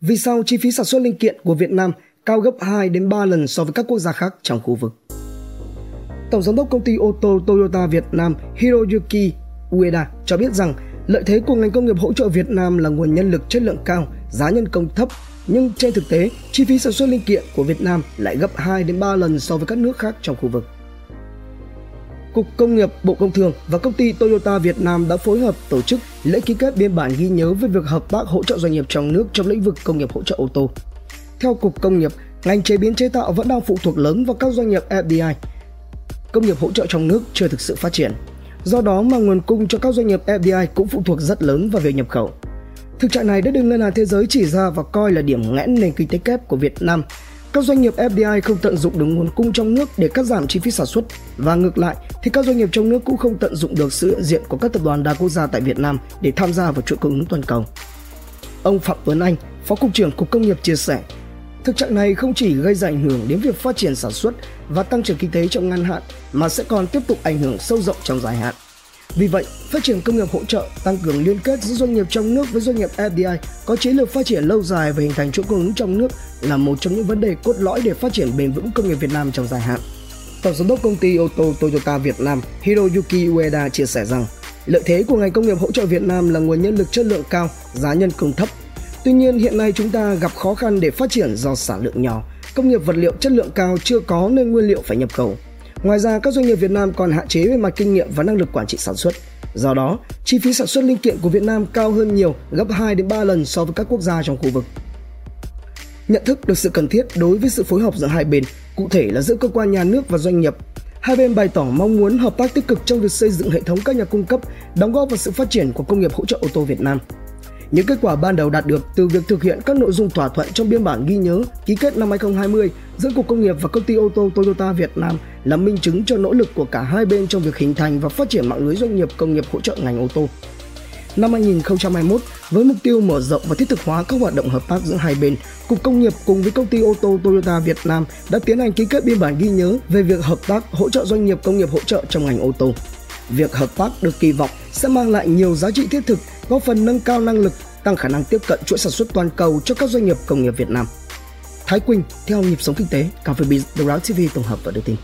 Vì sao chi phí sản xuất linh kiện của Việt Nam cao gấp 2 đến 3 lần so với các quốc gia khác trong khu vực? Tổng giám đốc công ty ô tô Toyota Việt Nam Hiroyuki Ueda cho biết rằng lợi thế của ngành công nghiệp hỗ trợ Việt Nam là nguồn nhân lực chất lượng cao, giá nhân công thấp, nhưng trên thực tế, chi phí sản xuất linh kiện của Việt Nam lại gấp 2 đến 3 lần so với các nước khác trong khu vực. Cục Công nghiệp Bộ Công Thương và công ty Toyota Việt Nam đã phối hợp tổ chức lễ ký kết biên bản ghi nhớ về việc hợp tác hỗ trợ doanh nghiệp trong nước trong lĩnh vực công nghiệp hỗ trợ ô tô. Theo Cục Công nghiệp, ngành chế biến chế tạo vẫn đang phụ thuộc lớn vào các doanh nghiệp FDI. Công nghiệp hỗ trợ trong nước chưa thực sự phát triển. Do đó mà nguồn cung cho các doanh nghiệp FDI cũng phụ thuộc rất lớn vào việc nhập khẩu. Thực trạng này đã được Ngân hàng Thế giới chỉ ra và coi là điểm nghẽn nền kinh tế kép của Việt Nam các doanh nghiệp FDI không tận dụng được nguồn cung trong nước để cắt giảm chi phí sản xuất và ngược lại thì các doanh nghiệp trong nước cũng không tận dụng được sự hiện diện của các tập đoàn đa quốc gia tại Việt Nam để tham gia vào chuỗi cung ứng toàn cầu. Ông Phạm Tuấn Anh, Phó cục trưởng Cục Công nghiệp chia sẻ, thực trạng này không chỉ gây ra ảnh hưởng đến việc phát triển sản xuất và tăng trưởng kinh tế trong ngắn hạn mà sẽ còn tiếp tục ảnh hưởng sâu rộng trong dài hạn. Vì vậy, phát triển công nghiệp hỗ trợ, tăng cường liên kết giữa doanh nghiệp trong nước với doanh nghiệp FDI có chiến lược phát triển lâu dài và hình thành chuỗi cung ứng trong nước là một trong những vấn đề cốt lõi để phát triển bền vững công nghiệp Việt Nam trong dài hạn. Tổng giám đốc công ty ô tô Toyota Việt Nam Hiroyuki Ueda chia sẻ rằng, lợi thế của ngành công nghiệp hỗ trợ Việt Nam là nguồn nhân lực chất lượng cao, giá nhân công thấp. Tuy nhiên hiện nay chúng ta gặp khó khăn để phát triển do sản lượng nhỏ, công nghiệp vật liệu chất lượng cao chưa có nên nguyên liệu phải nhập khẩu Ngoài ra, các doanh nghiệp Việt Nam còn hạn chế về mặt kinh nghiệm và năng lực quản trị sản xuất. Do đó, chi phí sản xuất linh kiện của Việt Nam cao hơn nhiều, gấp 2 đến 3 lần so với các quốc gia trong khu vực. Nhận thức được sự cần thiết đối với sự phối hợp giữa hai bên, cụ thể là giữa cơ quan nhà nước và doanh nghiệp. Hai bên bày tỏ mong muốn hợp tác tích cực trong việc xây dựng hệ thống các nhà cung cấp, đóng góp vào sự phát triển của công nghiệp hỗ trợ ô tô Việt Nam. Những kết quả ban đầu đạt được từ việc thực hiện các nội dung thỏa thuận trong biên bản ghi nhớ ký kết năm 2020 giữa Cục Công nghiệp và công ty ô tô Toyota Việt Nam là minh chứng cho nỗ lực của cả hai bên trong việc hình thành và phát triển mạng lưới doanh nghiệp công nghiệp hỗ trợ ngành ô tô. Năm 2021, với mục tiêu mở rộng và thiết thực hóa các hoạt động hợp tác giữa hai bên, Cục Công nghiệp cùng với công ty ô tô Toyota Việt Nam đã tiến hành ký kết biên bản ghi nhớ về việc hợp tác hỗ trợ doanh nghiệp công nghiệp hỗ trợ trong ngành ô tô. Việc hợp tác được kỳ vọng sẽ mang lại nhiều giá trị thiết thực, góp phần nâng cao năng lực, tăng khả năng tiếp cận chuỗi sản xuất toàn cầu cho các doanh nghiệp công nghiệp Việt Nam. Thái Quỳnh, theo nhịp sống kinh tế, Cà phê Biz, The Route TV tổng hợp và đưa tin.